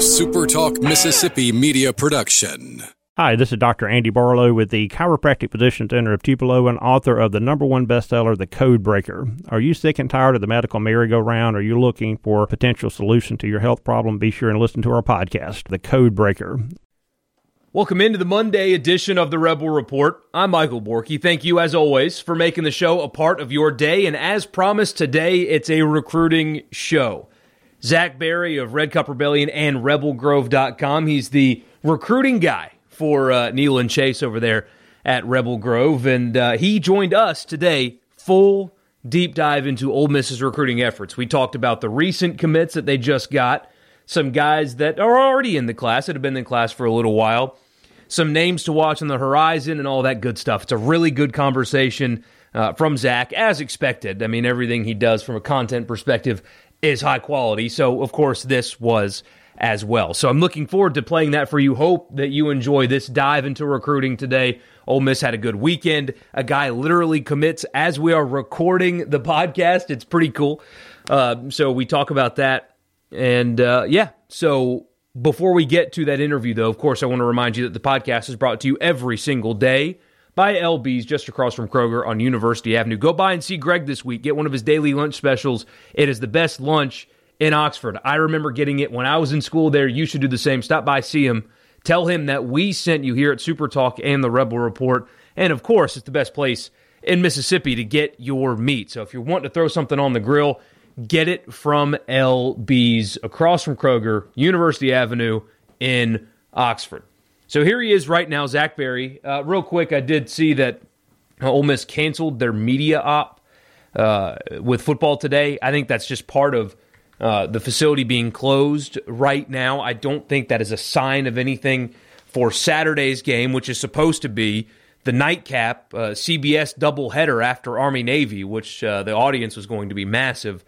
SuperTalk Mississippi media production. Hi, this is Dr. Andy Barlow with the Chiropractic Physician Center of Tupelo and author of the number one bestseller, The Code Breaker. Are you sick and tired of the medical merry-go-round? Are you looking for a potential solution to your health problem? Be sure and listen to our podcast, The Code Breaker. Welcome into the Monday edition of the Rebel Report. I'm Michael Borky. Thank you, as always, for making the show a part of your day. And as promised, today it's a recruiting show. Zach Berry of Red Cup Rebellion and RebelGrove.com. He's the recruiting guy for uh, Neil and Chase over there at Rebel Grove. And uh, he joined us today, full deep dive into Ole Miss's recruiting efforts. We talked about the recent commits that they just got, some guys that are already in the class, that have been in class for a little while, some names to watch on the horizon, and all that good stuff. It's a really good conversation. Uh, from Zach, as expected. I mean, everything he does from a content perspective is high quality. So, of course, this was as well. So, I'm looking forward to playing that for you. Hope that you enjoy this dive into recruiting today. Ole Miss had a good weekend. A guy literally commits as we are recording the podcast. It's pretty cool. Uh, so, we talk about that. And uh, yeah, so before we get to that interview, though, of course, I want to remind you that the podcast is brought to you every single day by LB's just across from Kroger on University Avenue. Go by and see Greg this week. Get one of his daily lunch specials. It is the best lunch in Oxford. I remember getting it when I was in school there. You should do the same. Stop by, see him. Tell him that we sent you here at Super Talk and the Rebel Report. And of course, it's the best place in Mississippi to get your meat. So if you want to throw something on the grill, get it from LB's across from Kroger, University Avenue in Oxford. So here he is right now, Zach Berry. Uh, real quick, I did see that Ole Miss canceled their media op uh, with football today. I think that's just part of uh, the facility being closed right now. I don't think that is a sign of anything for Saturday's game, which is supposed to be the nightcap uh, CBS doubleheader after Army Navy, which uh, the audience was going to be massive.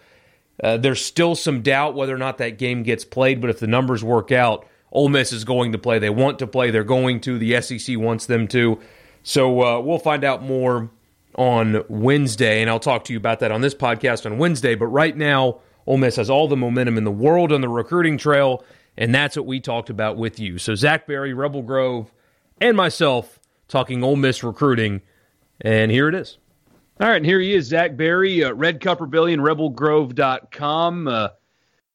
Uh, there's still some doubt whether or not that game gets played, but if the numbers work out, Ole Miss is going to play. They want to play. They're going to. The SEC wants them to. So uh, we'll find out more on Wednesday, and I'll talk to you about that on this podcast on Wednesday. But right now, Ole Miss has all the momentum in the world on the recruiting trail, and that's what we talked about with you. So Zach Berry, Rebel Grove, and myself talking Ole Miss recruiting, and here it is. All right, and here he is, Zach Berry, uh, Red Cup Rebellion, RebelGrove.com. Uh,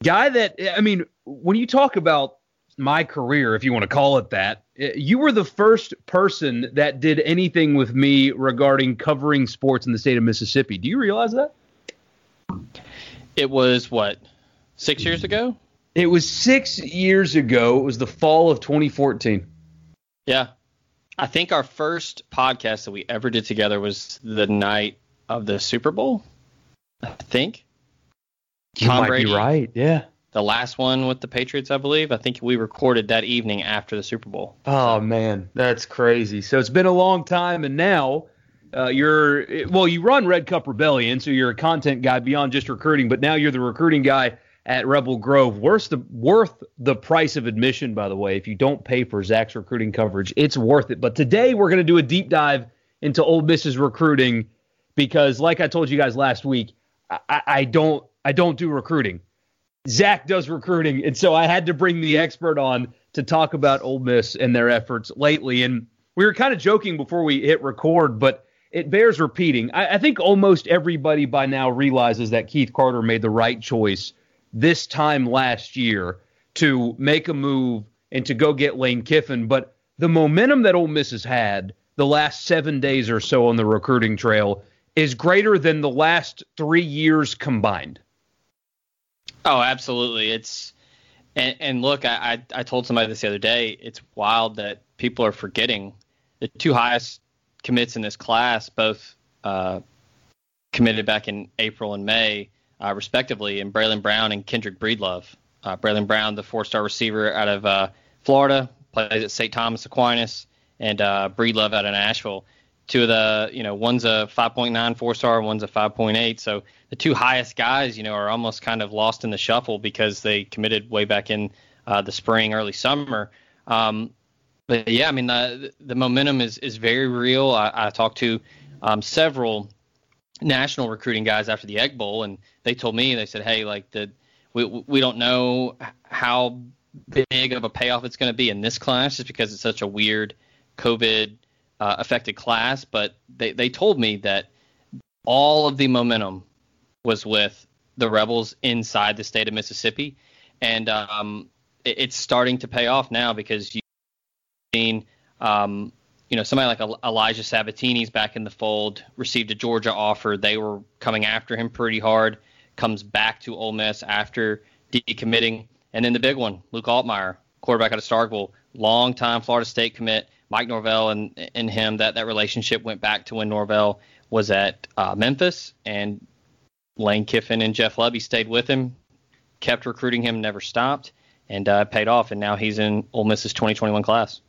guy that, I mean, when you talk about my career, if you want to call it that, eh, you were the first person that did anything with me regarding covering sports in the state of Mississippi. Do you realize that? It was what, six years ago? It was six years ago. It was the fall of 2014. Yeah. I think our first podcast that we ever did together was the night of the Super Bowl. I think. You Tom might Brady. be right. Yeah the last one with the Patriots, I believe. I think we recorded that evening after the Super Bowl. Oh man, that's crazy. So it's been a long time, and now uh, you're well, you run Red Cup Rebellion, so you're a content guy beyond just recruiting, but now you're the recruiting guy at Rebel Grove. Worth the worth the price of admission, by the way. If you don't pay for Zach's recruiting coverage, it's worth it. But today we're going to do a deep dive into Ole Miss's recruiting because, like I told you guys last week, I, I don't I don't do recruiting. Zach does recruiting, and so I had to bring the expert on to talk about Ole Miss and their efforts lately. And we were kind of joking before we hit record, but it bears repeating. I, I think almost everybody by now realizes that Keith Carter made the right choice this time last year to make a move and to go get Lane Kiffin. But the momentum that Ole Miss has had the last seven days or so on the recruiting trail is greater than the last three years combined. Oh, absolutely. It's and, and look, I, I, I told somebody this the other day. It's wild that people are forgetting the two highest commits in this class, both uh, committed back in April and May, uh, respectively, and Braylon Brown and Kendrick Breedlove. Uh, Braylon Brown, the four-star receiver out of uh, Florida, plays at St. Thomas Aquinas, and uh, Breedlove out of Nashville two of the, you know, one's a 5.9 four star, one's a 5.8. So the two highest guys, you know, are almost kind of lost in the shuffle because they committed way back in uh, the spring, early summer. Um, but yeah, I mean, the, the momentum is, is very real. I, I talked to um, several national recruiting guys after the Egg Bowl, and they told me, they said, hey, like, the, we, we don't know how big of a payoff it's going to be in this class, just because it's such a weird COVID uh, affected class. But they they told me that all of the momentum was with the rebels inside the state of Mississippi, and um, it, it's starting to pay off now because you've seen. Um, you know, somebody like Elijah Sabbatini's back in the fold, received a Georgia offer. They were coming after him pretty hard. Comes back to Ole Miss after decommitting, and then the big one, Luke Altmyer, quarterback out of Starkville, long time Florida State commit. Mike Norvell and and him that that relationship went back to when Norvell was at uh, Memphis, and Lane Kiffin and Jeff Lebby stayed with him, kept recruiting him, never stopped, and uh, paid off. And now he's in Ole Miss's 2021 class.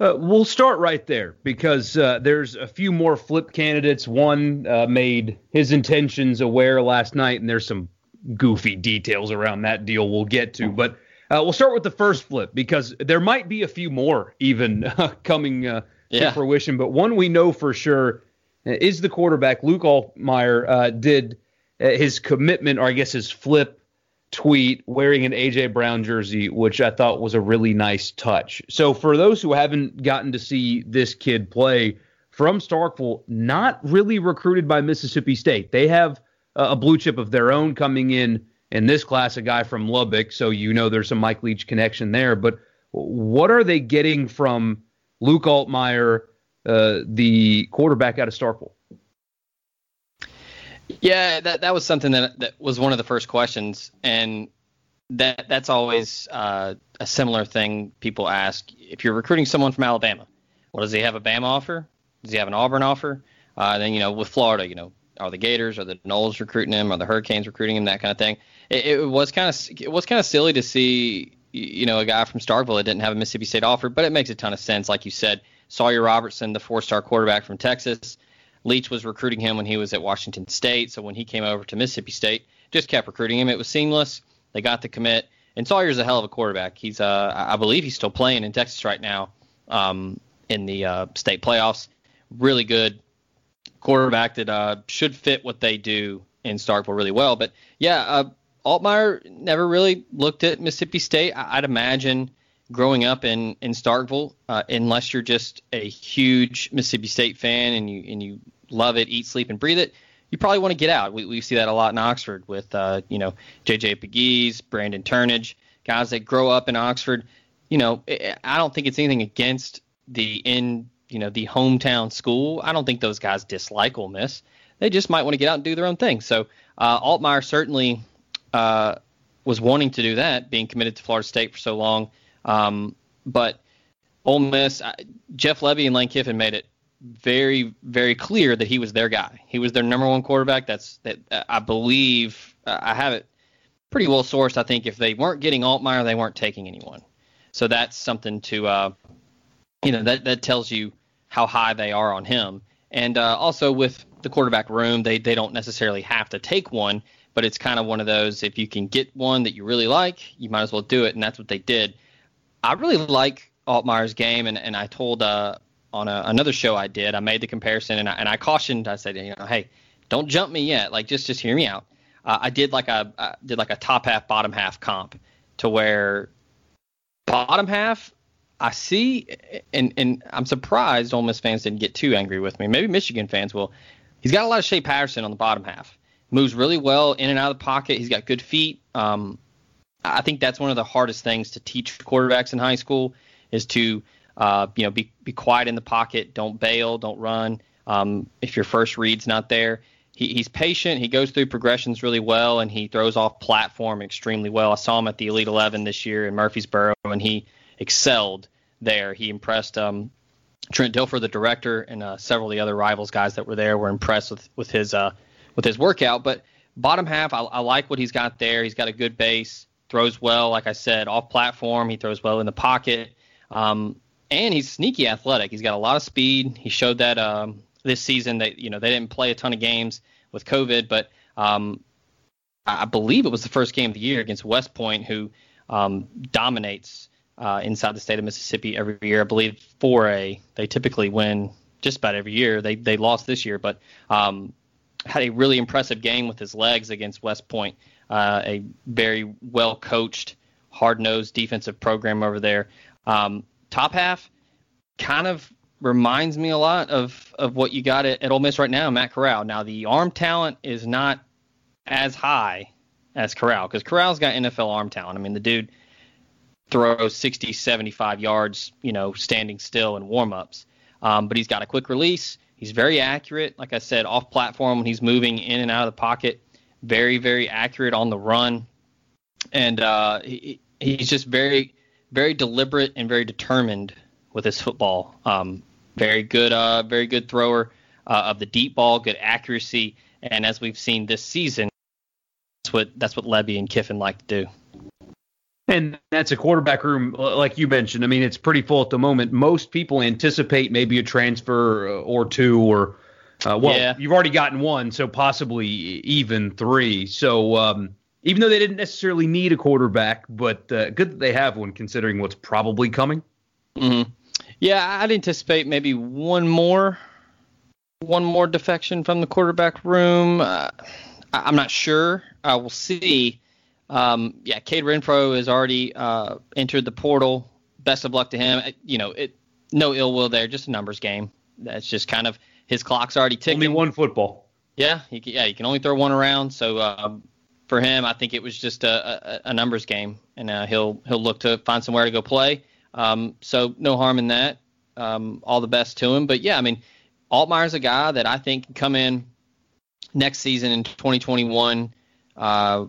Uh, we'll start right there because uh, there's a few more flip candidates. One uh, made his intentions aware last night, and there's some goofy details around that deal we'll get to. But uh, we'll start with the first flip because there might be a few more even uh, coming uh, yeah. to fruition. But one we know for sure is the quarterback. Luke Altmyer did his commitment, or I guess his flip tweet wearing an AJ Brown jersey, which I thought was a really nice touch. So for those who haven't gotten to see this kid play from Starkville, not really recruited by Mississippi State. They have a blue chip of their own coming in in this class, a guy from Lubbock, so you know there's some Mike Leach connection there. But what are they getting from Luke Altmyer, uh, the quarterback out of Starkville? Yeah, that that was something that that was one of the first questions, and that that's always uh, a similar thing people ask. If you're recruiting someone from Alabama, well, does he have a Bama offer? Does he have an Auburn offer? Uh, then you know, with Florida, you know, are the Gators, are the Noles recruiting him, are the Hurricanes recruiting him, that kind of thing. It, it was kind of it was kind of silly to see, you know, a guy from Starkville that didn't have a Mississippi State offer, but it makes a ton of sense, like you said. Sawyer Robertson, the four-star quarterback from Texas, Leach was recruiting him when he was at Washington State. So when he came over to Mississippi State, just kept recruiting him. It was seamless. They got the commit. And Sawyer's a hell of a quarterback. He's, uh, I believe, he's still playing in Texas right now um, in the uh, state playoffs. Really good quarterback that uh, should fit what they do in Starkville really well. But yeah, uh, Altmyer never really looked at Mississippi State. I- would imagine growing up in in Starkville, uh, unless you're just a huge Mississippi State fan and you and you love it, eat, sleep, and breathe it, you probably want to get out. We, we see that a lot in Oxford with uh, you know J.J. Pegues, Brandon Turnage, guys that grow up in Oxford. You know, I don't think it's anything against the in you know the hometown school. I don't think those guys dislike Ole Miss. They just might want to get out and do their own thing. So uh, Altmyer certainly uh, was wanting to do that, being committed to Florida State for so long. Um, but Ole Miss, Jeff Lebby and Lane Kiffin made it very, very clear that he was their guy. He was their number one quarterback. That's that I believe I have it pretty well sourced. I think if they weren't getting Altmyer, they weren't taking anyone. So that's something to, uh, you know, that that tells you how high they are on him. And uh, also with the quarterback room, they they don't necessarily have to take one, but it's kind of one of those if you can get one that you really like, you might as well do it, and that's what they did. I really like Altmyer's game, and, and I told uh, on a, another show I did, I made the comparison, and I, and I cautioned, I said, you know, hey, don't jump me yet, like just just hear me out. Uh, I did like a I did like a top half, bottom half comp to where bottom half I see, and and I'm surprised Ole Miss fans didn't get too angry with me. Maybe Michigan fans will. He's got a lot of Shea Patterson on the bottom half. Moves really well in and out of the pocket. He's got good feet. Um, I think that's one of the hardest things to teach quarterbacks in high school is to uh, you know be be quiet in the pocket, don't bail, don't run. Um, if your first read's not there, he, he's patient. He goes through progressions really well, and he throws off platform extremely well. I saw him at the Elite Eleven this year in Murfreesboro, and he excelled there. He impressed um, Trent Dilfer, the director, and uh, several of the other rivals guys that were there were impressed with with his uh, with his workout. But bottom half, I, I like what he's got there. He's got a good base throws well, like I said, off platform. He throws well in the pocket. Um, and he's sneaky athletic. He's got a lot of speed. He showed that um, this season that, you know, they didn't play a ton of games with COVID, but um, I believe it was the first game of the year against West Point, who um, dominates uh, inside the state of Mississippi every year. I believe 4A, they typically win just about every year. They, they lost this year, but um, had a really impressive game with his legs against West Point uh, a very well coached, hard nosed defensive program over there. Um, top half kind of reminds me a lot of of what you got at, at Ole Miss right now, Matt Corral. Now the arm talent is not as high as Corral because Corral's got NFL arm talent. I mean, the dude throws 60, 75 yards, you know, standing still in warmups. Um, but he's got a quick release. He's very accurate. Like I said, off platform when he's moving in and out of the pocket, very, very accurate on the run. And uh, he, he's just very, very deliberate and very determined with his football. Um, very good, uh, very good thrower uh, of the deep ball, good accuracy. And as we've seen this season, that's what that's what Lebby and Kiffin like to do. And that's a quarterback room, like you mentioned. I mean, it's pretty full at the moment. Most people anticipate maybe a transfer uh, or two, or uh, well, yeah. you've already gotten one, so possibly even three. So um, even though they didn't necessarily need a quarterback, but uh, good that they have one, considering what's probably coming. Mm-hmm. Yeah, I'd anticipate maybe one more, one more defection from the quarterback room. Uh, I'm not sure. I will see. Um, yeah, Kade Renfro has already uh, entered the portal. Best of luck to him. You know, it no ill will there, just a numbers game. That's just kind of his clock's already ticking. Only one football. Yeah, he, yeah, you can only throw one around. So um, for him, I think it was just a, a, a numbers game, and uh, he'll he'll look to find somewhere to go play. Um, so no harm in that. Um, all the best to him. But yeah, I mean, Altmyer's a guy that I think can come in next season in 2021. Uh,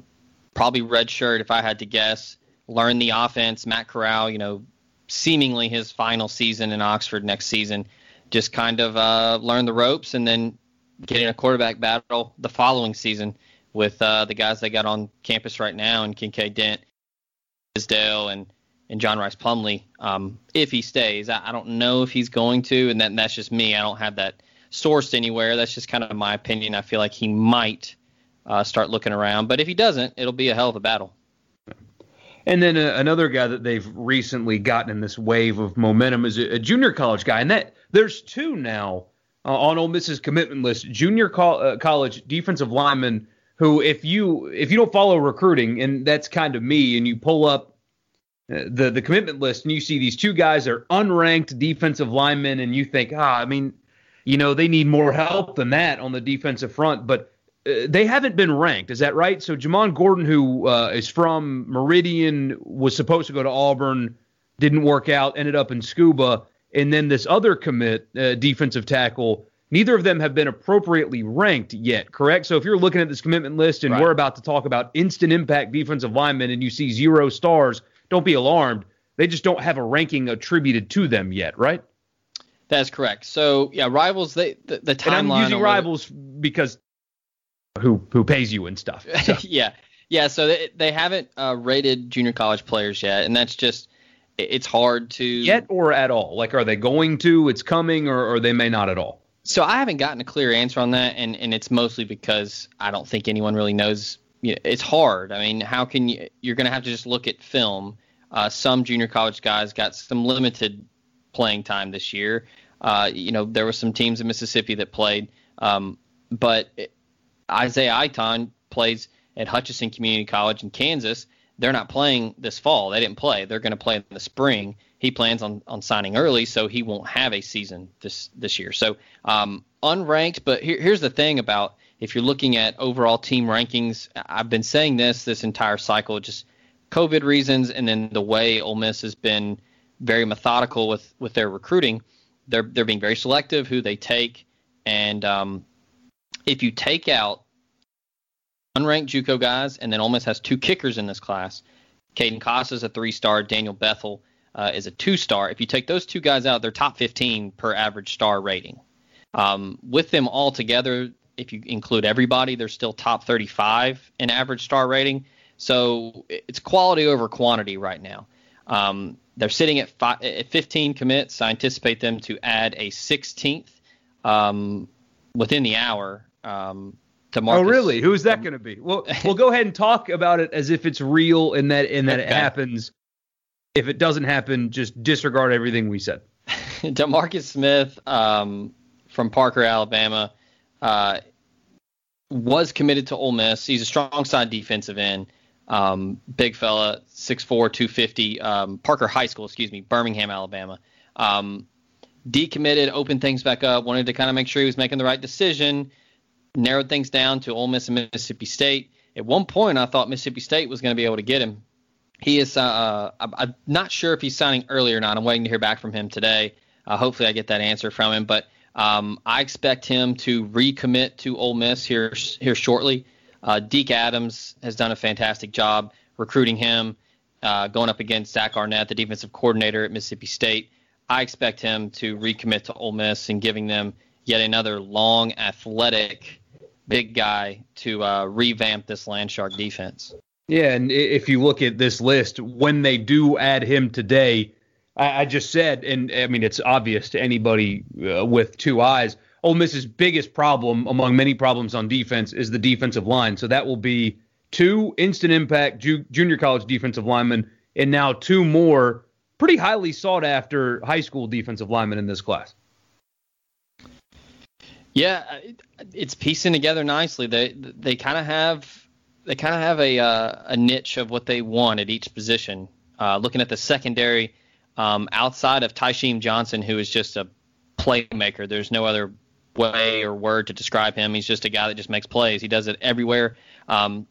probably redshirt if I had to guess. Learn the offense. Matt Corral, you know, seemingly his final season in Oxford next season, just kind of uh, learn the ropes and then get in a quarterback battle the following season with uh, the guys they got on campus right now and Kinkead Dent, Tisdale, and and John Rhys Plumlee. Um, if he stays, I, I, don't know if he's going to, and that, and that's just me. I don't have that sourced anywhere. That's just kind of my opinion. I feel like he might uh, start looking around. But if he doesn't, it'll be a hell of a battle. And then uh, another guy that they've recently gotten in this wave of momentum is a, a junior college guy, and that there's two now uh, on Ole Miss's commitment list. Junior co- uh, college defensive lineman who, if you if you don't follow recruiting, and that's kind of me, and you pull up uh, the the commitment list and you see these two guys are unranked defensive linemen, and you think, ah, I mean, you know, they need more help than that on the defensive front, but they haven't been ranked. Is that right? So Jamon Gordon, who uh, is from Meridian, was supposed to go to Auburn, didn't work out, ended up in Scooba, and then this other commit, uh, defensive tackle. Neither of them have been appropriately ranked yet, correct? So if you're looking at this commitment list and right. we're about to talk about instant impact defensive linemen and you see zero stars, don't be alarmed. They just don't have a ranking attributed to them yet, right? That's correct. So yeah, rivals. They the, the timeline. And I'm using rivals because who who pays you and stuff. So. yeah, yeah. So they, they haven't uh, rated junior college players yet, and that's just it's hard to yet or at all. Like, are they going to? It's coming, or, or they may not at all. So I haven't gotten a clear answer on that, and and it's mostly because I don't think anyone really knows. You know, it's hard. I mean, how can you? You're going to have to just look at film. Uh, some junior college guys got some limited playing time this year. Uh, you know, there were some teams in Mississippi that played, um, but it, Isaiah Iton plays at Hutchinson Community College in Kansas. They're not playing this fall. They didn't play. They're going to play in the spring. He plans on, on signing early, so he won't have a season this this year. So um, unranked. But here, here's the thing about if you're looking at overall team rankings, I've been saying this this entire cycle, just COVID reasons, and then the way Ole Miss has been very methodical with with their recruiting. They're they're being very selective who they take, and um, if you take out unranked JUCO guys, and then Ole Miss has two kickers in this class, Caden Costa is a three-star, Daniel Bethel uh, is a two-star. If you take those two guys out, they're top 15 per average star rating. Um, with them all together, if you include everybody, they're still top 35 in average star rating. So it's quality over quantity right now. Um, they're sitting at, at 15 commits. I anticipate them to add a 16th um, within the hour um, to Marcus. Oh, really? Who's that going to be? Well, we'll go ahead and talk about it as if it's real and that and that okay. it happens. If it doesn't happen, just disregard everything we said. Demarcus Smith um, from Parker, Alabama, uh, was committed to Ole Miss. He's a strong side defensive end. um, big fella, 6'4", 250, um, Parker High School, excuse me, Birmingham, Alabama. Um, decommitted, opened things back up, wanted to kind of make sure he was making the right decision, narrowed things down to Ole Miss and Mississippi State. At one point, I thought Mississippi State was going to be able to get him. He is. Uh, I'm not sure if he's signing early or not. I'm waiting to hear back from him today. Uh, hopefully, I get that answer from him. But um, I expect him to recommit to Ole Miss here here shortly. Uh, Deke Adams has done a fantastic job recruiting him, uh, going up against Zach Arnett, the defensive coordinator at Mississippi State. I expect him to recommit to Ole Miss and giving them yet another long, athletic, big guy to uh, revamp this Landshark defense. Yeah, and if you look at this list, when they do add him today, I, I just said, and I mean it's obvious to anybody uh, with two eyes. Ole Miss's biggest problem, among many problems on defense, is the defensive line. So that will be two instant impact ju- junior college defensive linemen, and now two more pretty highly sought after high school defensive linemen in this class. Yeah, it's piecing together nicely. They they kind of have they kind of have a uh, a niche of what they want at each position. Uh, looking at the secondary, um, outside of Tysheem Johnson, who is just a playmaker, there's no other way or word to describe him. He's just a guy that just makes plays. He does it everywhere. Um,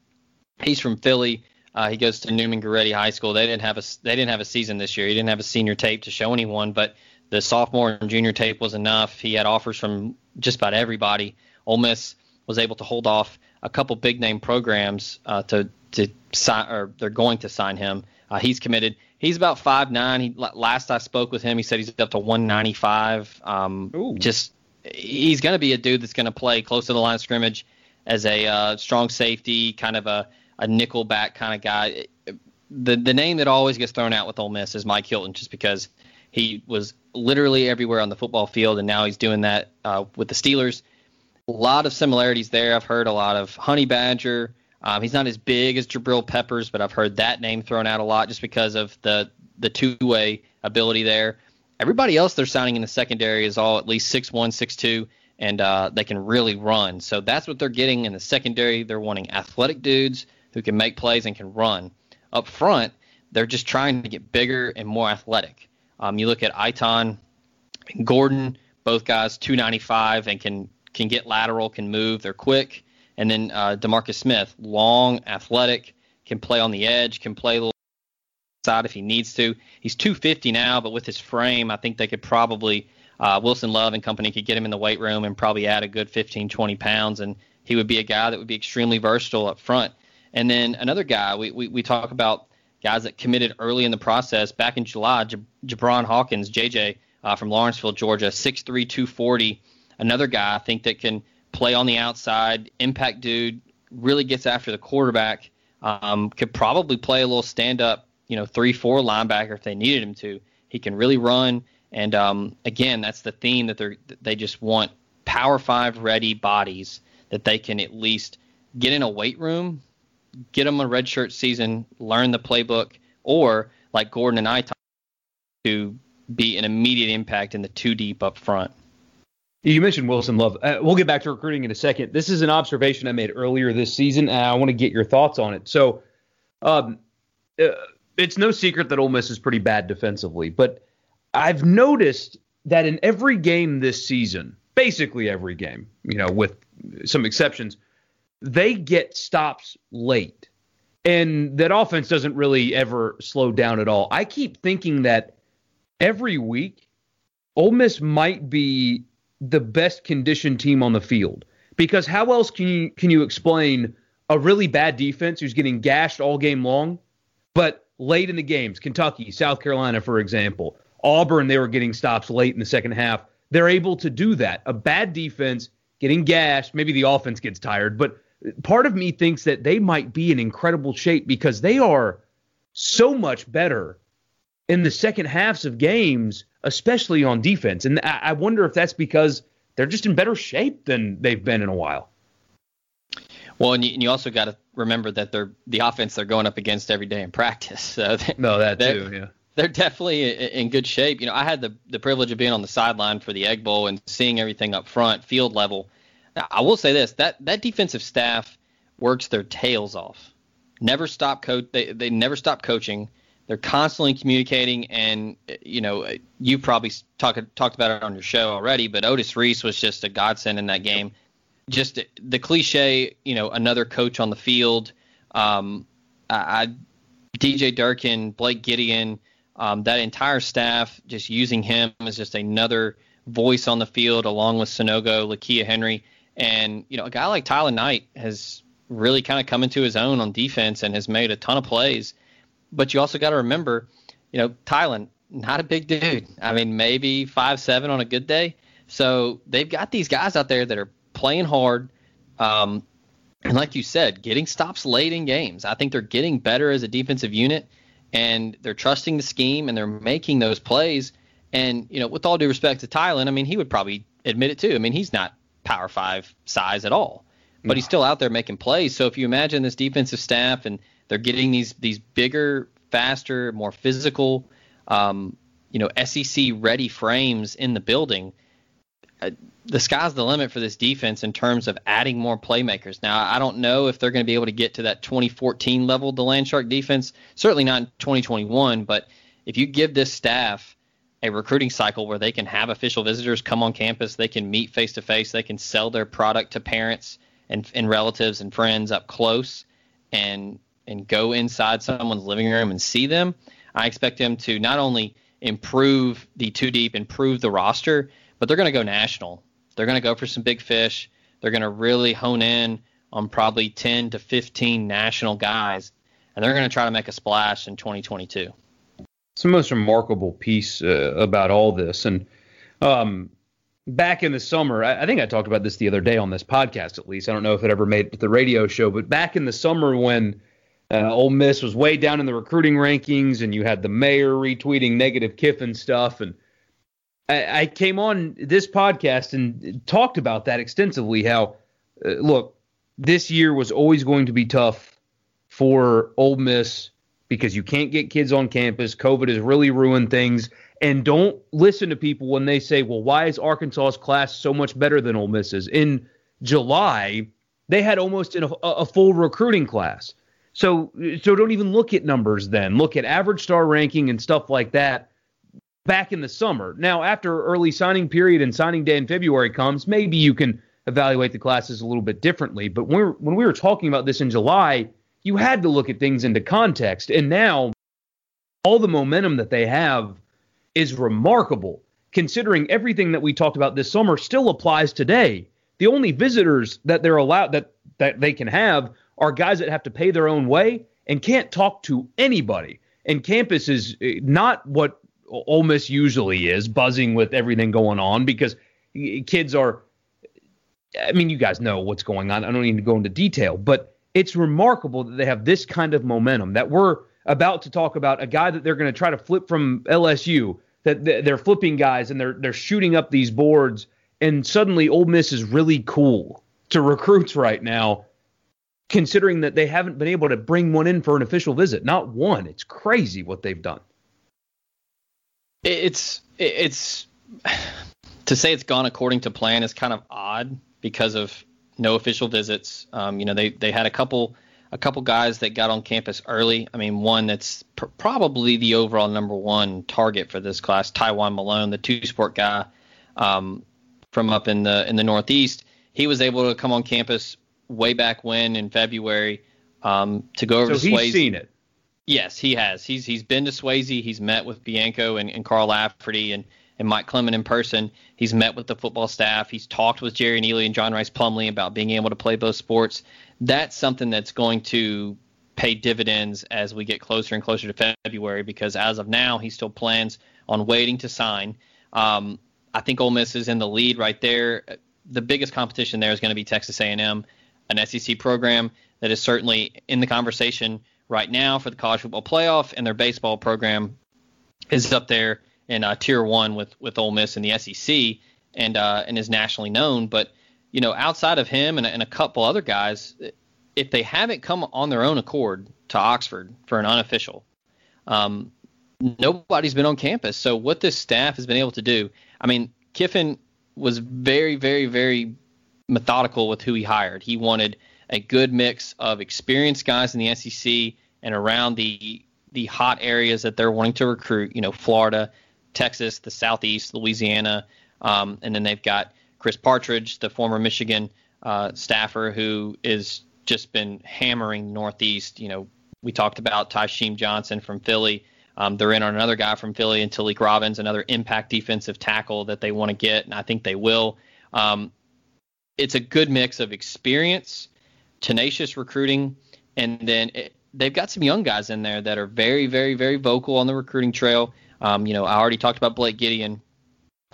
he's from Philly. Uh, he goes to Neumann Goretti High School. They didn't have a they didn't have a season this year. He didn't have a senior tape to show anyone, but the sophomore and junior tape was enough. He had offers from just about everybody. Ole Miss was able to hold off a couple big name programs uh, to to sign or they're going to sign him. Uh, he's committed. He's about five nine. He last I spoke with him, he said he's up to 195. Um, just he's going to be a dude that's going to play close to the line of scrimmage as a uh, strong safety, kind of a, a nickel back kind of guy. The the name that always gets thrown out with Ole Miss is Mike Hilton, just because he was literally everywhere on the football field, and now he's doing that uh, with the Steelers. A lot of similarities there. I've heard a lot of Honey Badger. Um, he's not as big as Jabril Peppers, but I've heard that name thrown out a lot just because of the the two way ability there. Everybody else they're signing in the secondary is all at least six one, six two, and uh, they can really run. So that's what they're getting in the secondary. They're wanting athletic dudes who can make plays and can run. Up front, they're just trying to get bigger and more athletic. Um, you look at Iton and Gordon, both guys 295 and can can get lateral, can move, they're quick. And then uh, Demarcus Smith, long, athletic, can play on the edge, can play little side if he needs to. He's 250 now, but with his frame, I think they could probably uh, Wilson Love and company could get him in the weight room and probably add a good 15, 20 pounds, and he would be a guy that would be extremely versatile up front. And then another guy, we, we, we talk about guys that committed early in the process. Back in July, Jabron Hawkins, JJ uh, from Lawrenceville, Georgia, 6'3", 240. Another guy I think that can play on the outside, impact dude, really gets after the quarterback. Um, could probably play a little stand up you know three four linebacker if they needed him to. He can really run, and um, again, that's the theme that they they just want power five ready bodies that they can at least get in a weight room, get them a redshirt season, learn the playbook, or like Gordon and I talked to be an immediate impact in the two deep up front. You mentioned Wilson Love. Uh, we'll get back to recruiting in a second. This is an observation I made earlier this season, and I want to get your thoughts on it. So, um, uh, it's no secret that Ole Miss is pretty bad defensively, but I've noticed that in every game this season, basically every game, you know, with some exceptions, they get stops late. And that offense doesn't really ever slow down at all. I keep thinking that every week, Ole Miss might be the best conditioned team on the field. Because how else can you can you explain a really bad defense who's getting gashed all game long, but late in the games, Kentucky, South Carolina, for example, Auburn, they were getting stops late in the second half. They're able to do that. A bad defense getting gashed, maybe the offense gets tired, but part of me thinks that they might be in incredible shape because they are so much better in the second halves of games, especially on defense. And I wonder if that's because they're just in better shape than they've been in a while. Well, and you, and you also got to remember that they're the offense they're going up against every day in practice. So no, that too, yeah. They're definitely in good shape. You know, I had the the privilege of being on the sideline for the Egg Bowl and seeing everything up front, field level. I will say this: that that defensive staff works their tails off. never stop coach. They they never stop coaching. They're constantly communicating, and you know you probably talked talked about it on your show already. But Otis Reese was just a godsend in that game. Just the cliche, you know, another coach on the field. Um, I, I DJ Durkin, Blake Gideon, um, that entire staff, just using him as just another voice on the field, along with Sanogo, Lakia Henry, and you know a guy like Tylan Knight has really kind of come into his own on defense and has made a ton of plays. But you also got to remember, you know, Tylan, not a big dude. I mean, maybe five seven on a good day. So they've got these guys out there that are playing hard. Um, and like you said, getting stops late in games. I think they're getting better as a defensive unit, and they're trusting the scheme and they're making those plays. And you know, with all due respect to Tylan, I mean, he would probably admit it too. I mean, he's not Power Five size at all, but he's still out there making plays. So if you imagine this defensive staff and they're getting these these bigger, faster, more physical, um, you know, SEC ready frames in the building. Uh, the sky's the limit for this defense in terms of adding more playmakers. Now, I don't know if they're going to be able to get to that 2014 level, the Landshark defense. Certainly not in 2021. But if you give this staff a recruiting cycle where they can have official visitors come on campus, they can meet face to face, they can sell their product to parents and, and relatives and friends up close, and and go inside someone's living room and see them. I expect them to not only improve the two deep, improve the roster, but they're going to go national they're going to go for some big fish. They're going to really hone in on probably 10 to 15 national guys, and they're going to try to make a splash in 2022. It's the most remarkable piece uh, about all this. And um, back in the summer, I, I, think I talked about this the other day on this podcast, at least. I don't know if it ever made it to the radio show, but back in the summer when uh, Ole Miss was way down in the recruiting rankings, and you had the mayor retweeting negative Kiffin stuff, and I, came on this podcast and talked about that extensively. How, uh, look, this year was always going to be tough for Ole Miss because you can't get kids on campus. COVID has really ruined things. And don't listen to people when they say, well, why is Arkansas's class so much better than Ole Miss's? In July, they had almost a, a full recruiting class. So, so don't even look at numbers then. Look at average star ranking and stuff like that back in the summer. Now, after early signing period and signing day in February comes, maybe you can evaluate the classes a little bit differently. But when, when we were talking about this in July, you had to look at things into context. And now, all the momentum that they have is remarkable, considering everything that we talked about this summer still applies today. The only visitors that they're allowed that that they can have are guys that have to pay their own way and can't talk to anybody. And campus is eh, not what Ole Miss usually is, buzzing with everything going on because kids are. I mean, you guys know what's going on. I don't need to go into detail, but it's remarkable that they have this kind of momentum. That we're about to talk about a guy that they're going to try to flip from LSU. That they're flipping guys and they're they're shooting up these boards, and suddenly Ole Miss is really cool to recruits right now, considering that they haven't been able to bring one in for an official visit. Not one. It's crazy what they've done it's it's to say it's gone according to plan is kind of odd because of no official visits. Um, you know, they they had a couple a couple guys that got on campus early. I mean, one that's pr- probably the overall number one target for this class, Tywone Malone, the two sport guy um, from up in the in the Northeast. He was able to come on campus way back when in February um, to go over so to Swayze. he's seen it. Yes, he has. He's he's been to Swayze. He's met with Bianco and, and Carl Lafferty and, and Mike Clement in person. He's met with the football staff. He's talked with Jerrion Ealy and John Rhys Plumlee about being able to play both sports. That's something that's going to pay dividends as we get closer and closer to February because as of now, he still plans on waiting to sign. Um, I think Ole Miss is in the lead right there. The biggest competition there is going to be Texas A&M, an SEC program that is certainly in the conversation – right now for the college football playoff, and their baseball program is up there in uh, tier one with with Ole Miss and the SEC, and uh, and is nationally known. But you know, outside of him and, and a couple other guys, if they haven't come on their own accord to Oxford for an unofficial, um, nobody's been on campus. So what this staff has been able to do, I mean, Kiffin was very, very, very methodical with who he hired. He wanted a good mix of experienced guys in the SEC and around the the hot areas that they're wanting to recruit. You know, Florida, Texas, the Southeast, Louisiana, um, and then they've got Chris Partridge, the former Michigan uh, staffer, who is just been hammering Northeast. You know, we talked about Tysheem Johnson from Philly. Um, they're in on another guy from Philly, and Talik Robbins, another impact defensive tackle that they want to get, and I think they will. Um, it's a good mix of experience, tenacious recruiting, and then it, they've got some young guys in there that are very, very, very vocal on the recruiting trail. Um, you know, I already talked about Blake Gideon.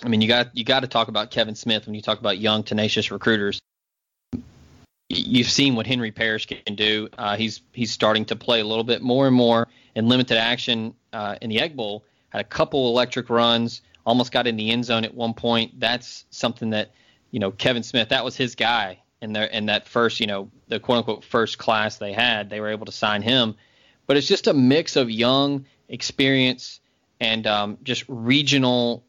I mean, you got you got to talk about Kevin Smith when you talk about young, tenacious recruiters. You've seen what Henry Parrish can do. Uh, he's he's starting to play a little bit more and more in limited action uh, in the Egg Bowl. Had a couple electric runs, almost got in the end zone at one point. That's something that you know Kevin Smith. That was his guy in their in that first you know the quote unquote first class they had. They were able to sign him, but it's just a mix of young experience and um, just regional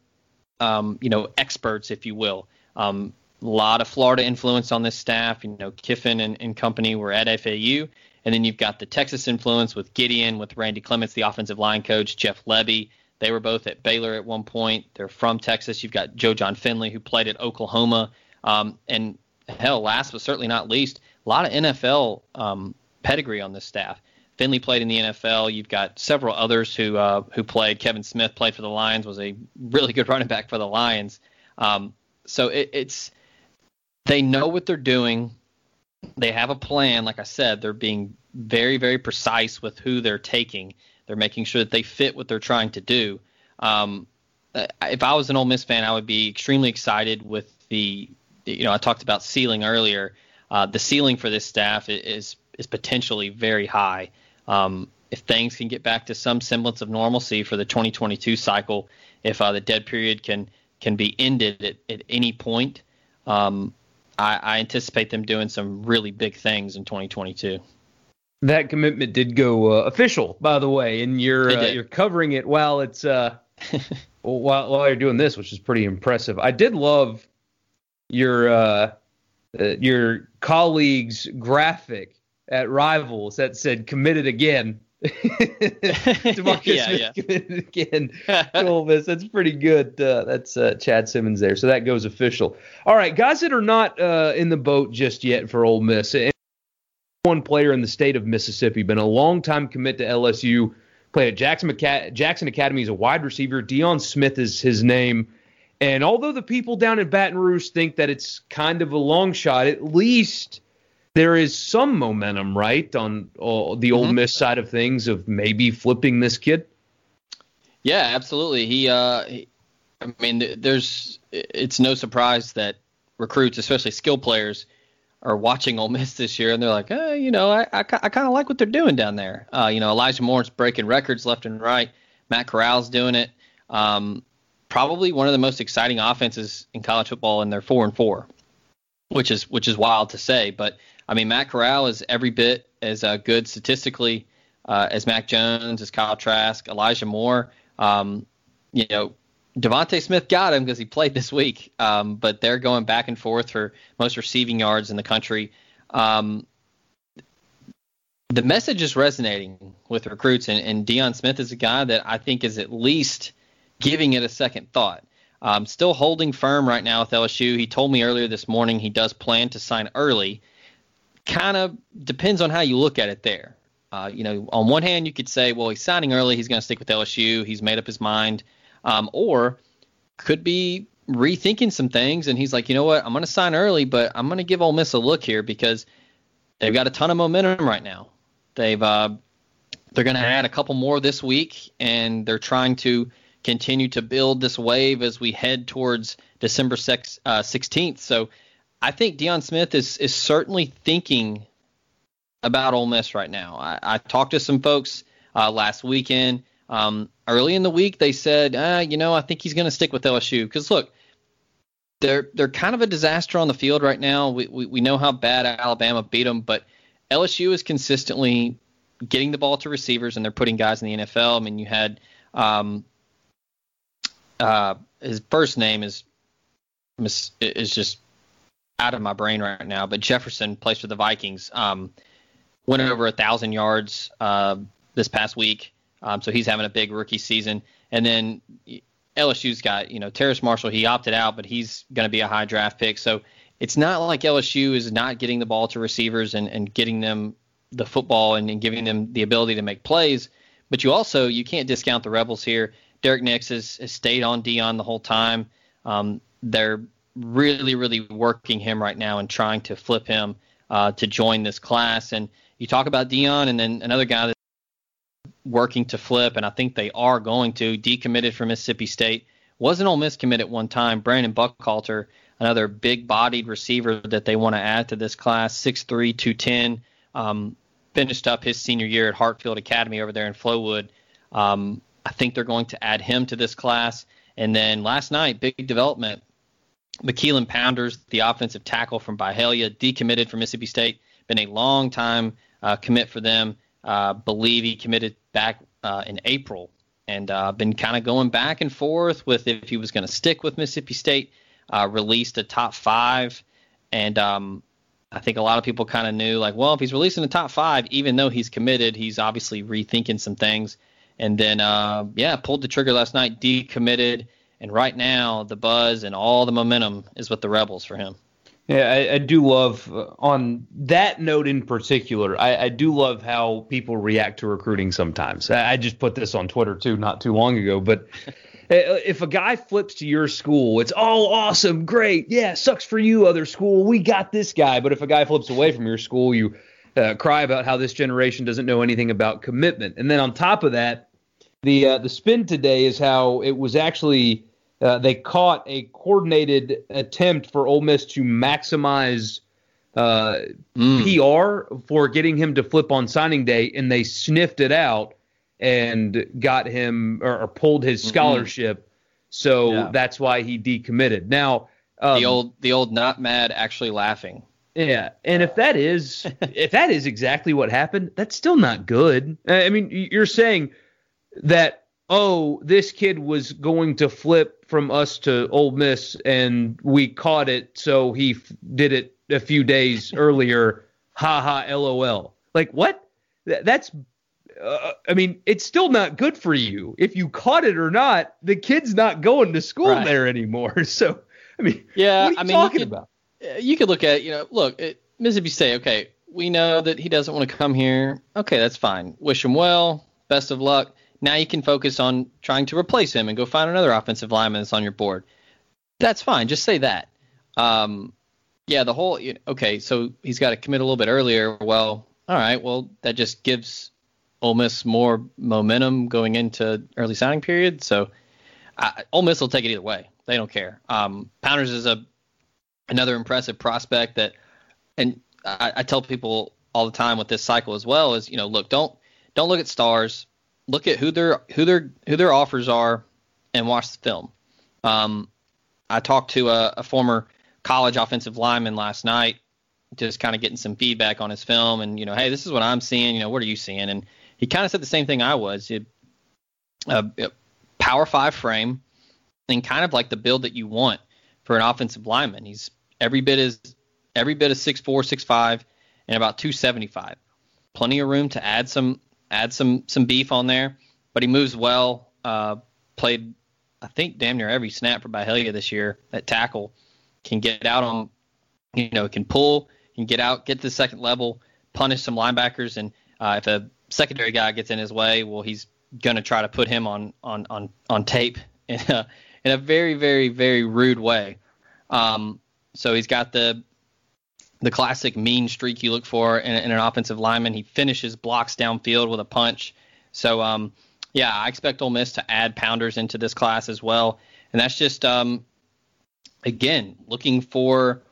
um, you know experts, if you will. Um, a lot of Florida influence on this staff. You know, Kiffin and, and company were at FAU. And then you've got the Texas influence with Gideon, with Randy Clements, the offensive line coach, Jeff Lebby. They were both at Baylor at one point. They're from Texas. You've got Joe Jon Finley, who played at Oklahoma. Um, and hell, last but certainly not least, a lot of NFL um, pedigree on this staff. Finley played in the NFL. You've got several others who uh, who played. Kevin Smith played for the Lions, was a really good running back for the Lions. Um, so it, it's they know what they're doing. They have a plan. Like I said, they're being very, very precise with who they're taking. They're making sure that they fit what they're trying to do. Um, if I was an Ole Miss fan, I would be extremely excited with the. You know, I talked about ceiling earlier. Uh, the ceiling for this staff is is potentially very high. Um, if things can get back to some semblance of normalcy for the 2022 cycle, if uh, the dead period can can be ended at, at any point, um, I, I anticipate them doing some really big things in 2022. That commitment did go uh, official, by the way, and you're uh, you're covering it while it's uh, while while you're doing this, which is pretty impressive. I did love your uh, uh your colleague's graphic at Rivals that said "committed again." Demarcus yeah, Smith yeah. committed again. Ole Miss. That's pretty good. Uh, that's uh, Chad Simmons there. So that goes official. All right, guys that are not uh, in the boat just yet for Ole Miss. And one player in the state of Mississippi, been a long time commit to LSU. Played at Jackson, Jackson Academy as a wide receiver. Deion Smith is his name. And although the people down in Baton Rouge think that it's kind of a long shot, at least there is some momentum, right, on uh, the Ole mm-hmm. Miss side of things of maybe flipping this kid. Yeah, absolutely. He, uh, he, I mean, there's, it's no surprise that recruits, especially skill players, are watching Ole Miss this year, and they're like, eh, you know, I, I, I kind of like what they're doing down there. Uh, you know, Elijah Moore's breaking records left and right. Matt Corral's doing it. Um, probably one of the most exciting offenses in college football, and they're four and four, which is which is wild to say. But I mean, Matt Corral is every bit as uh, good statistically uh, as Mac Jones, as Kyle Trask, Elijah Moore. Um, you know, DeVonta Smith got him because he played this week, um, but they're going back and forth for most receiving yards in the country. Um, the message is resonating with recruits, and, and Deion Smith is a guy that I think is at least giving it a second thought. Um, still holding firm right now with LSU. He told me earlier this morning he does plan to sign early kind of depends on how you look at it there. Uh, you know, on one hand, you could say, well, he's signing early. He's going to stick with LSU. He's made up his mind. Um, or could be rethinking some things. And he's like, you know what? I'm going to sign early, but I'm going to give Ole Miss a look here because they've got a ton of momentum right now. They've uh, they're going to add a couple more this week, and they're trying to continue to build this wave as we head towards December 6, uh, 16th. So I think Deion Smith is is certainly thinking about Ole Miss right now. I, I talked to some folks uh, last weekend. Um, early in the week, they said, uh, you know, I think he's going to stick with LSU because look, they're they're kind of a disaster on the field right now. We, we we know how bad Alabama beat them, but LSU is consistently getting the ball to receivers and they're putting guys in the NFL. I mean, you had um, uh, his first name is is just out of my brain right now, but Jefferson plays for the Vikings. Um, went over a thousand yards uh, this past week, um, so he's having a big rookie season. And then LSU's got you know Terrace Marshall. He opted out, but he's going to be a high draft pick. So it's not like LSU is not getting the ball to receivers and, and getting them the football and, and giving them the ability to make plays. But you also you can't discount the Rebels here. Derrick Nix has, has stayed on Deion the whole time. Um, they're really, really working him right now and trying to flip him uh, to join this class. And you talk about Deion, and then another guy that's working to flip, and I think they are going to decommitted from Mississippi State. Was an Ole Miss commit at one time. Brandon Buckhalter, another big-bodied receiver that they want to add to this class, 6'3", 210. Um, finished up his senior year at Hartfield Academy over there in Flowood. Um, I think they're going to add him to this class. And then last night, big development. McKeelan Pounders, the offensive tackle from Byhalia, decommitted from Mississippi State. Been a long time uh, commit for them. Uh, believe he committed back uh, in April and uh, been kind of going back and forth with if he was going to stick with Mississippi State. Uh, released a top five, and um, I think a lot of people kind of knew like, well, if he's releasing the top five, even though he's committed, he's obviously rethinking some things. And then, uh, yeah, pulled the trigger last night, decommitted, and right now the buzz and all the momentum is with the Rebels for him. Yeah, I, I do love uh, on that note in particular. I, I, do love how people react to recruiting sometimes. I, I just put this on Twitter too, not too long ago. But if a guy flips to your school, it's all awesome, great, yeah, sucks for you, other school. We got this guy. But if a guy flips away from your school, you uh, cry about how this generation doesn't know anything about commitment. And then on top of that, the uh, the spin today is how it was actually uh, they caught a coordinated attempt for Ole Miss to maximize uh, mm. PR for getting him to flip on signing day, and they sniffed it out and got him or, or pulled his scholarship. Mm-hmm. So yeah. that's why he decommitted. Now um, the old the old not mad actually laughing. Yeah, and if that is if that is exactly what happened, that's still not good. I mean, you're saying that oh, this kid was going to flip from us to Ole Miss, and we caught it, so he f- did it a few days earlier. Ha ha, lol. Like what? Th- that's. Uh, I mean, it's still not good for you. If you caught it or not, the kid's not going to school right. there anymore. So, I mean, yeah, I mean, talking you could, about? You could look at, you know, look, at Mississippi State. Okay, we know that he doesn't want to come here. Okay, that's fine. Wish him well. Best of luck now you can focus on trying to replace him and go find another offensive lineman that's on your board. That's fine. Just say that. Um, yeah, the whole okay. So he's got to commit a little bit earlier. Well, all right. Well, that just gives Ole Miss more momentum going into early signing period. So I, Ole Miss will take it either way. They don't care. Um, Pounders is a another impressive prospect that, and I, I tell people all the time with this cycle as well is you know look don't don't look at stars look at who their who their who their offers are and watch the film. Um, I talked to a, a, former college offensive lineman last night, just kind of getting some feedback on his film, and you know, hey, this is what I'm seeing. You know, what are you seeing? And he kind of said the same thing I was. It, a, a power five frame, and kind of like the build that you want for an offensive lineman. He's every bit is every bit of six four, six five, and about two seventy five. Plenty of room to add some add some some beef on there. But he moves well. Uh, played, I think, damn near every snap for Byhalia this year at tackle. Can get out on, you know, can pull, can get out, get to the second level, punish some linebackers, and uh, if a secondary guy gets in his way, well, he's gonna try to put him on on on on tape in a in a very very very rude way. Um, so he's got the the classic mean streak you look for in, in, an offensive lineman. He finishes blocks downfield with a punch. So, um, yeah, I expect Ole Miss to add pounders into this class as well. And that's just, um, again, looking for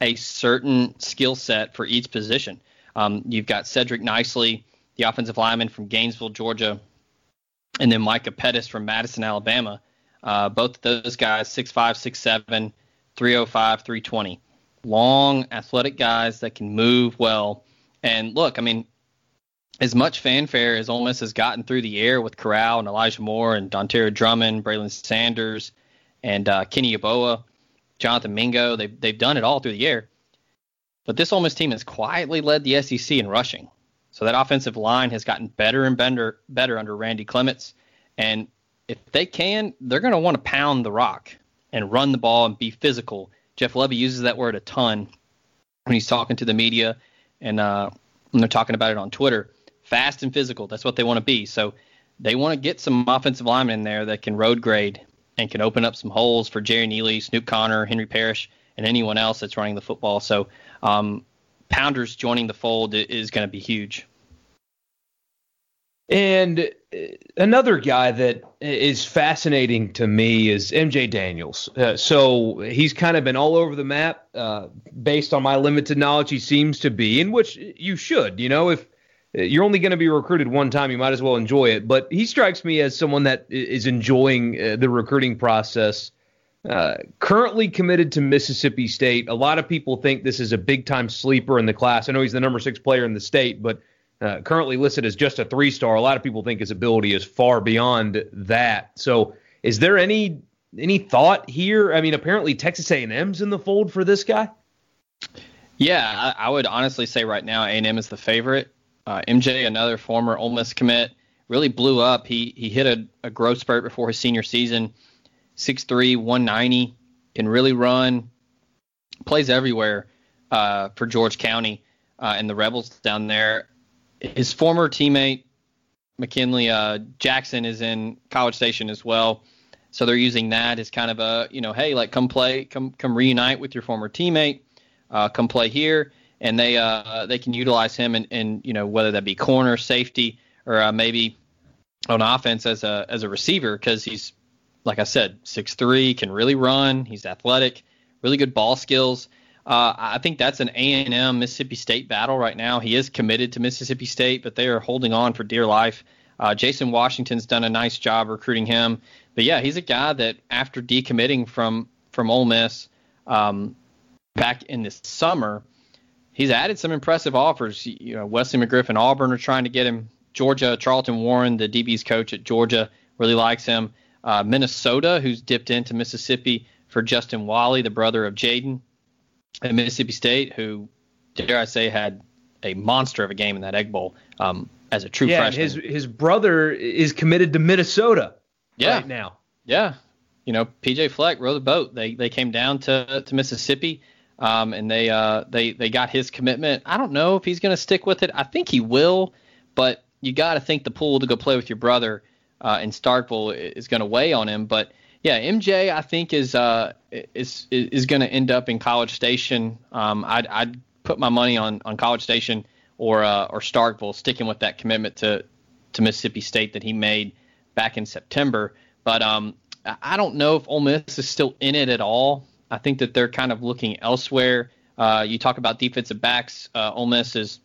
a certain skill set for each position. Um, you've got Cedric Nicely, the offensive lineman from Gainesville, Georgia, and then Micah Pettus from Madison, Alabama. Uh, both of those guys, 6'5, 6'7, 305, 320 long, athletic guys that can move well. And look, I mean, as much fanfare as Ole Miss has gotten through the air with Corral and Elijah Moore and Dontario Drummond, Braylon Sanders, and uh, Kenny Yeboah, Jonathan Mingo. They've they've done it all through the air. But this Ole Miss team has quietly led the SEC in rushing. So that offensive line has gotten better and better better under Randy Clements. And if they can, they're going to want to pound the rock and run the ball and be physical. Jeff Lebby uses that word a ton when he's talking to the media and uh, when they're talking about it on Twitter. Fast and physical. That's what they want to be. So they want to get some offensive linemen in there that can road grade and can open up some holes for Jerrion Ealy, Snoop Conner, Henry Parrish, and anyone else that's running the football. So um, Pounders joining the fold is going to be huge. And uh, another guy that is fascinating to me is MJ Daniels. Uh, so he's kind of been all over the map. Uh, based on my limited knowledge, he seems to be, in which you should. You know, if you're only going to be recruited one time, you might as well enjoy it. But he strikes me as someone that is enjoying uh, the recruiting process. Uh, currently committed to Mississippi State. A lot of people think this is a big time sleeper in the class. I know he's the number six player in the state, but uh, currently listed as just a three star. A lot of people think his ability is far beyond that. So, is there any any thought here? I mean, apparently Texas A&M's in the fold for this guy. Yeah, I, I would honestly say right now A&M is the favorite. Uh, MJ, another former Ole Miss commit, really blew up. He he hit a, a growth spurt before his senior season. 6'3", 190, can really run, plays everywhere uh, for George County uh, and the Rebels down there his former teammate McKinley uh, Jackson is in College Station as well. So they're using that as kind of a, you know, hey, like come play, come come reunite with your former teammate, uh, come play here, and they uh, they can utilize him in, in you know whether that be corner, safety, or uh, maybe on offense as a as a receiver because he's like I said, six three, can really run, he's athletic, really good ball skills. Uh, I think that's an A&M Mississippi State battle right now. He is committed to Mississippi State, but they are holding on for dear life. Uh, Jason Washington's done a nice job recruiting him, but yeah, he's a guy that after decommitting from from Ole Miss um, back in the summer, he's added some impressive offers. You know, Wesley McGriff and Auburn are trying to get him. Georgia, Charlton Warren, the DB's coach at Georgia, really likes him. Uh, Minnesota, who's dipped into Mississippi for Justin Walley, the brother of Jaden, at Mississippi State, who dare I say had a monster of a game in that Egg Bowl um, as a true yeah, freshman. his his brother is committed to Minnesota yeah. right now. Yeah, you know, PJ Fleck rowed the boat. They they came down to to Mississippi. Um, and they uh, they they got his commitment. I don't know if he's going to stick with it. I think he will, but you got to think the pool to go play with your brother uh, in Starkville is going to weigh on him. But yeah, MJ I think is uh is is going to end up in College Station. Um, I'd I'd put my money on on College Station or uh, or Starkville, sticking with that commitment to to Mississippi State that he made back in September. But um, I don't know if Ole Miss is still in it at all. I think that they're kind of looking elsewhere. Uh, you talk about defensive backs. Uh, Ole Miss is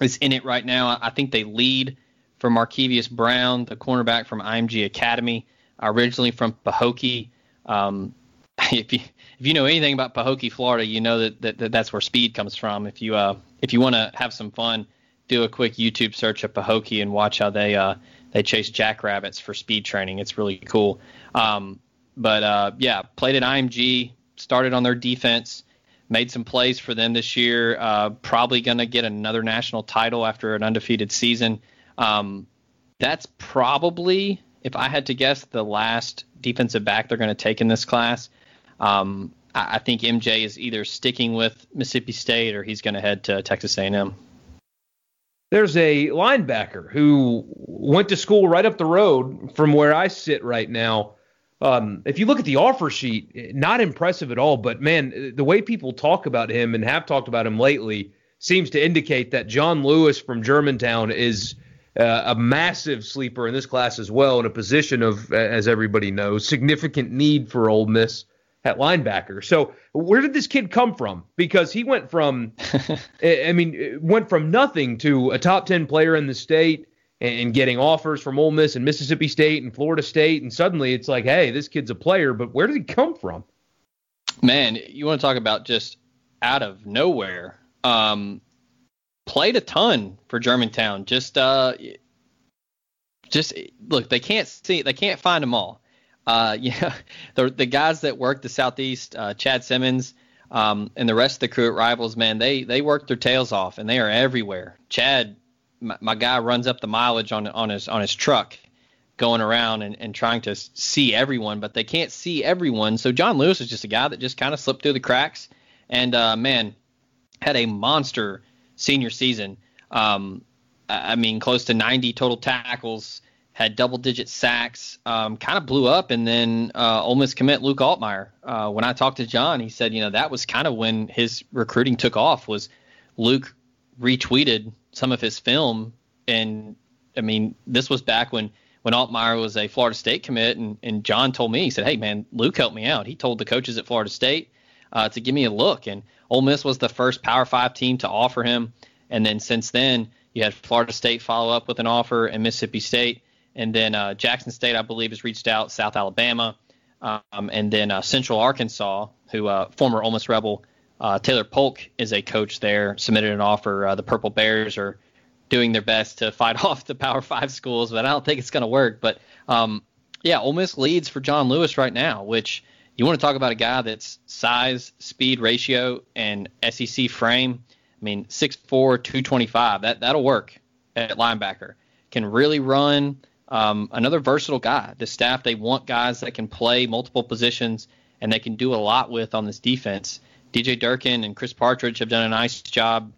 is in it right now. I think they lead for Markevius Brown, the cornerback from IMG Academy originally from Pahokee. Um, if you if you know anything about Pahokee, Florida, you know that, that, that that's where speed comes from. If you uh, if you want to have some fun, do a quick YouTube search of Pahokee and watch how they uh, they chase jackrabbits for speed training. It's really cool. Um, but uh, yeah, played at IMG, started on their defense, made some plays for them this year. Uh, probably going to get another national title after an undefeated season. Um, that's probably if I had to guess the last defensive back they're going to take in this class, um, I, I, think MJ is either sticking with Mississippi State or he's going to head to Texas A&M. There's a linebacker who went to school right up the road from where I sit right now. Um, if you look at the offer sheet, not impressive at all. But man, the way people talk about him and have talked about him lately seems to indicate that John Lewis from Germantown is – uh, a massive sleeper in this class as well, in a position of, as everybody knows, significant need for Ole Miss at linebacker. So where did this kid come from? Because he went from, I mean, went from nothing to a top ten player in the state and getting offers from Ole Miss and Mississippi State and Florida State, and suddenly it's like, hey, this kid's a player. But where did he come from? Man, you want to talk about just out of nowhere? Um, played a ton for Germantown. Just uh, just look, they can't see, they can't find them all. uh, know, the the guys that work the southeast, uh, Chad Simmons, um, and the rest of the crew at Rivals, man, they they work their tails off and they are everywhere. Chad, my, my guy, runs up the mileage on on his on his truck, going around and, and trying to see everyone, but they can't see everyone. So John Lewis is just a guy that just kind of slipped through the cracks, and uh, man, had a monster senior season. Um, I mean, close to 90 total tackles had double digit sacks, um, kind of blew up, and then uh, Ole Miss commit Luke Altmyer. Uh, when I talked to John, he said, you know, that was kind of when his recruiting took off. Was Luke retweeted some of his film, and I mean, this was back when when Altmyer was a Florida State commit, and, and John told me, he said, hey man, Luke helped me out. He told the coaches at Florida State uh, to give me a look, and Ole Miss was the first Power Five team to offer him, and then since then. You had Florida State follow up with an offer, and Mississippi State and then uh, Jackson State, I believe, has reached out. South Alabama, um, and then uh, Central Arkansas, who uh, former Ole Miss Rebel uh, Taylor Polk is a coach there, submitted an offer. Uh, the Purple Bears are doing their best to fight off the Power Five schools, but I don't think it's going to work. But um, yeah, Ole Miss leads for John Lewis right now, which you want to talk about a guy that's size, speed ratio, and SEC frame. I mean, 6'4", 225. That that'll work at linebacker. Can really run um, another versatile guy. The staff they want guys that can play multiple positions and they can do a lot with on this defense. DJ Durkin and Chris Partridge have done a nice job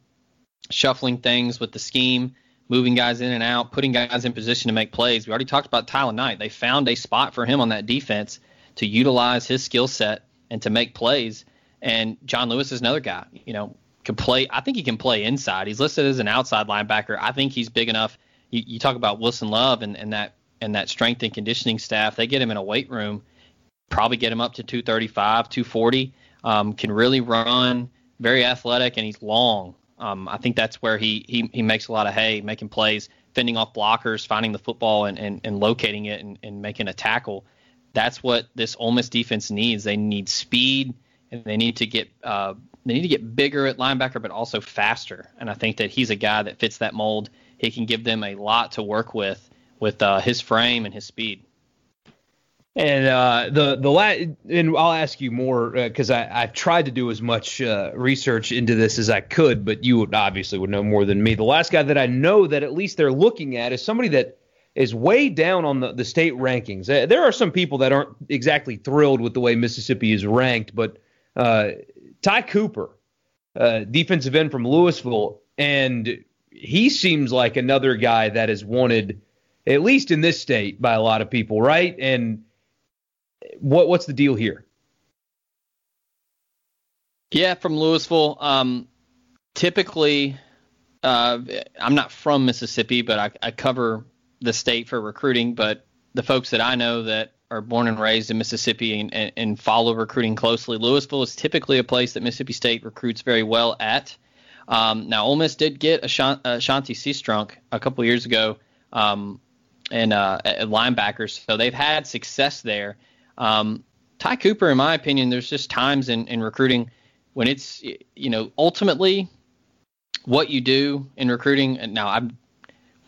shuffling things with the scheme, moving guys in and out, putting guys in position to make plays. We already talked about Tyler Knight. They found a spot for him on that defense to utilize his skill set and to make plays. And John Lewis is another guy. You know, can play. I think he can play inside. He's listed as an outside linebacker. I think he's big enough you, you talk about Wilson Love and, and that and that strength and conditioning staff. They get him in a weight room, probably get him up to 235, 240. Um, can really run, very athletic, and he's long. Um, I think that's where he, he he makes a lot of hay, making plays, fending off blockers, finding the football and, and, and locating it and, and making a tackle. That's what this Ole Miss defense needs. They need speed and they need to get uh, they need to get bigger at linebacker, but also faster. And I think that he's a guy that fits that mold he can give them a lot to work with with uh, his frame and his speed. And uh, the the la- and I'll ask you more because uh, I I've tried to do as much uh, research into this as I could, but you obviously would know more than me. The last guy that I know that at least they're looking at is somebody that is way down on the, the state rankings. Uh, there are some people that aren't exactly thrilled with the way Mississippi is ranked, but uh, Ty Cooper, uh, defensive end from Louisville, and he seems like another guy that is wanted, at least in this state, by a lot of people, right? And what what's the deal here? Yeah, from Louisville. Um, typically, uh, I'm not from Mississippi, but I, I cover the state for recruiting. But the folks that I know that are born and raised in Mississippi and, and, and follow recruiting closely, Louisville is typically a place that Mississippi State recruits very well at. Um, now, Ole Miss did get Ashanti, Cistrunk a couple years ago um, and uh, linebackers, so they've had success there. Um, Ty Cooper, in my opinion, there's just times in, in recruiting when it's you know ultimately what you do in recruiting. And now I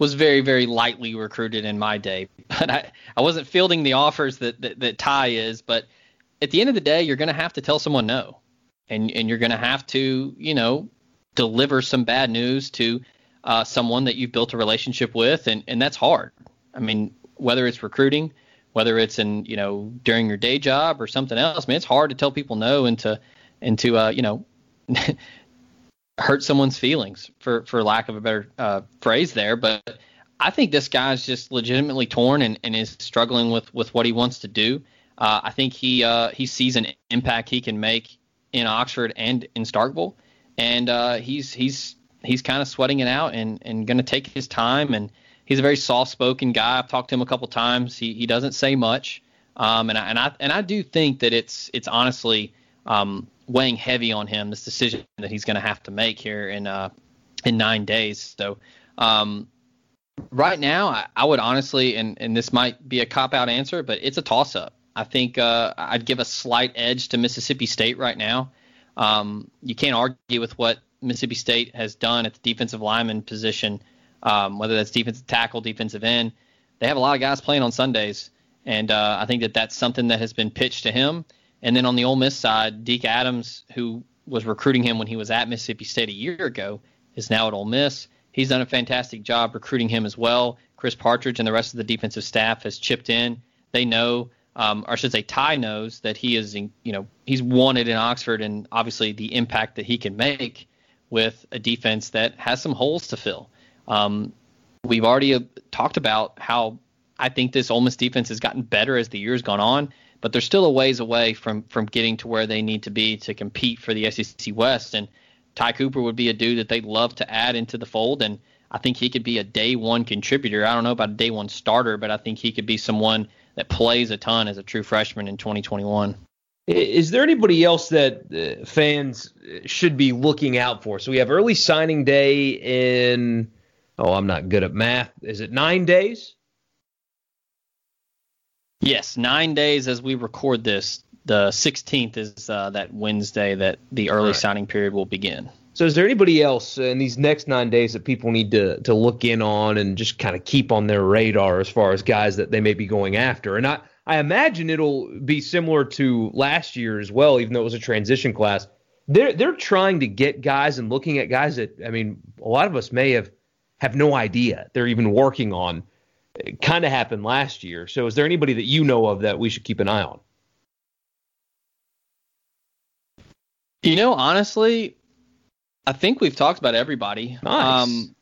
was very very lightly recruited in my day, but I, I wasn't fielding the offers that, that that Ty is. But at the end of the day, you're going to have to tell someone no, and and you're going to have to you know deliver some bad news to uh, someone that you've built a relationship with, and and that's hard. I mean, whether it's recruiting, whether it's in you know during your day job or something else, I mean, it's hard to tell people no and to and to uh, you know hurt someone's feelings for for lack of a better uh, phrase there. But I think this guy's just legitimately torn and, and is struggling with with what he wants to do. Uh, I think he uh, he sees an impact he can make in Oxford and in Starkville and uh, he's he's he's kind of sweating it out and and going to take his time. And he's a very soft-spoken guy. I've talked to him a couple times. He he doesn't say much, um, and I and I and I do think that it's it's honestly um, weighing heavy on him this decision that he's going to have to make here in uh, in nine days. So. Um, right now, I, I, would honestly, and, and this might be a cop out answer, but it's a toss up. I think uh, I'd give a slight edge to Mississippi State right now. Um, you can't argue with what Mississippi State has done at the defensive lineman position, um, whether that's defensive tackle, defensive end. They have a lot of guys playing on Sundays, and uh, I think that that's something that has been pitched to him. And then on the Ole Miss side, Deke Adams, who was recruiting him when he was at Mississippi State a year ago, is now at Ole Miss. He's done a fantastic job recruiting him as well. Chris Partridge and the rest of the defensive staff has chipped in. They know, um, or should say, Ty knows that he is, in, you know, he's wanted in Oxford, and obviously the impact that he can make with a defense that has some holes to fill. Um, we've already uh, talked about how I think this Ole Miss defense has gotten better as the years gone on, but they're still a ways away from from getting to where they need to be to compete for the SEC West. And Ty Cooper would be a dude that they'd love to add into the fold, and I think he could be a day one contributor. I don't know about a day one starter, but I think he could be someone that plays a ton as a true freshman in 2021. Is there anybody else that uh, fans should be looking out for? So we have early signing day in. Oh, I'm not good at math. Is it nine days? Yes, nine days as we record this. The 16th is uh, that Wednesday that the early right. signing period will begin. So, is there anybody else in these next nine days that people need to to look in on and just kind of keep on their radar as far as guys that they may be going after? And I, I imagine it'll be similar to last year as well, even though it was a transition class. They're they're trying to get guys and looking at guys that I mean, a lot of us may have have no idea they're even working on. Kind of happened last year. So, is there anybody that you know of that we should keep an eye on? You know, honestly, I think we've talked about everybody. Nice. Um,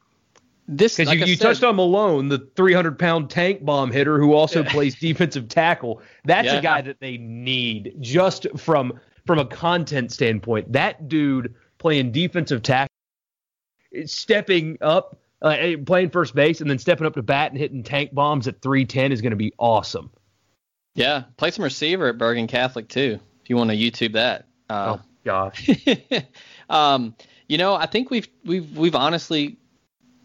this because like you, you said, touched on Malone, the 300 pound tank bomb hitter who also plays defensive tackle. That's yeah. a guy that they need just from from a content standpoint. That dude playing defensive tackle, stepping up, uh, playing first base, and then stepping up to bat and hitting tank bombs at 310 is going to be awesome. Yeah, play some receiver at Bergen Catholic too. If you want to YouTube that. Uh, oh gosh. um, you know, I think we've we've we've honestly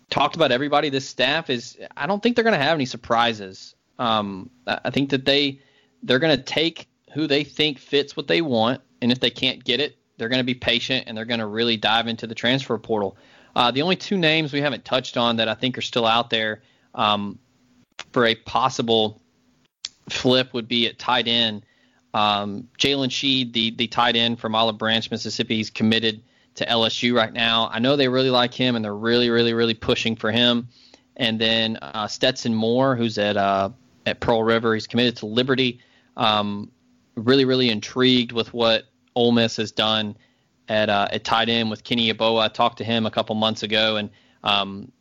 talked about everybody. This staff is. I don't think they're going to have any surprises. Um, I think that they they're going to take who they think fits what they want, and if they can't get it, they're going to be patient and they're going to really dive into the transfer portal. Uh, the only two names we haven't touched on that I think are still out there um, for a possible flip would be at tight end. Um, Jalen Sheed, the the tight end from Olive Branch, Mississippi, he's committed to LSU right now. I know they really like him and they're really, really, really pushing for him. And then uh, Stetson Moore, who's at uh, at Pearl River, he's committed to Liberty. Um, really, really intrigued with what Ole Miss has done at uh, at tight end with Kenny Yeboah. I talked to him a couple months ago, and um,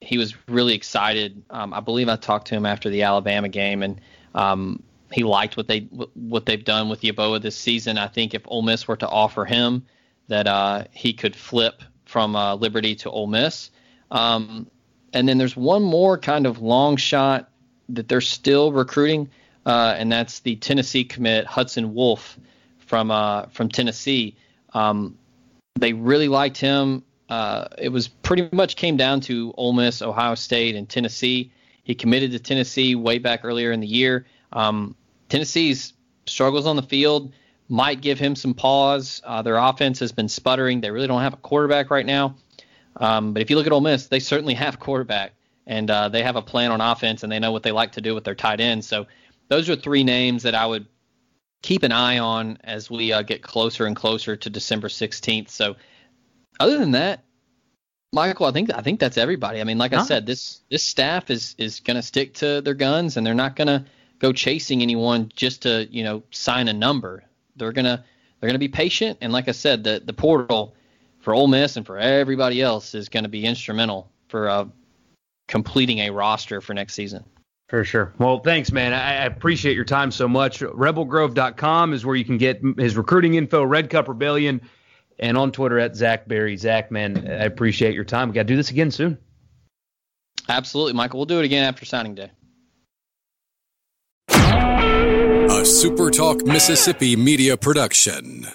he was really excited. Um, I believe I talked to him after the Alabama game, and um, he liked what they what they've done with Yeboah this season. I think if Ole Miss were to offer him that uh, he could flip from uh, Liberty to Ole Miss. Um, and then there's one more kind of long shot that they're still recruiting, uh, and that's the Tennessee commit Hudson Wolfe from uh, from Tennessee. Um, they really liked him. Uh, it was pretty much came down to Ole Miss, Ohio State, and Tennessee. He committed to Tennessee way back earlier in the year. Um, Tennessee's struggles on the field might give him some pause. Uh, their offense has been sputtering. They really don't have a quarterback right now. Um, but if you look at Ole Miss, they certainly have quarterback, and uh, they have a plan on offense, and they know what they like to do with their tight ends. So those are three names that I would keep an eye on as we uh, get closer and closer to December 16th. So other than that, Michael, I think I think that's everybody. I mean, like I said, this this staff is is going to stick to their guns, and they're not going to go chasing anyone just to you know sign a number they're gonna they're gonna be patient, and like I said, the the portal for Ole Miss and for everybody else is going to be instrumental for uh, completing a roster for next season. For sure. Well, thanks, man. I, I appreciate your time so much. RebelGrove.com is where you can get his recruiting info, Red Cup Rebellion, and on Twitter at Zach Berry. Zach, man, I appreciate your time. We got to do this again soon. Absolutely, Michael. We'll do it again after signing day. A SuperTalk Mississippi media production.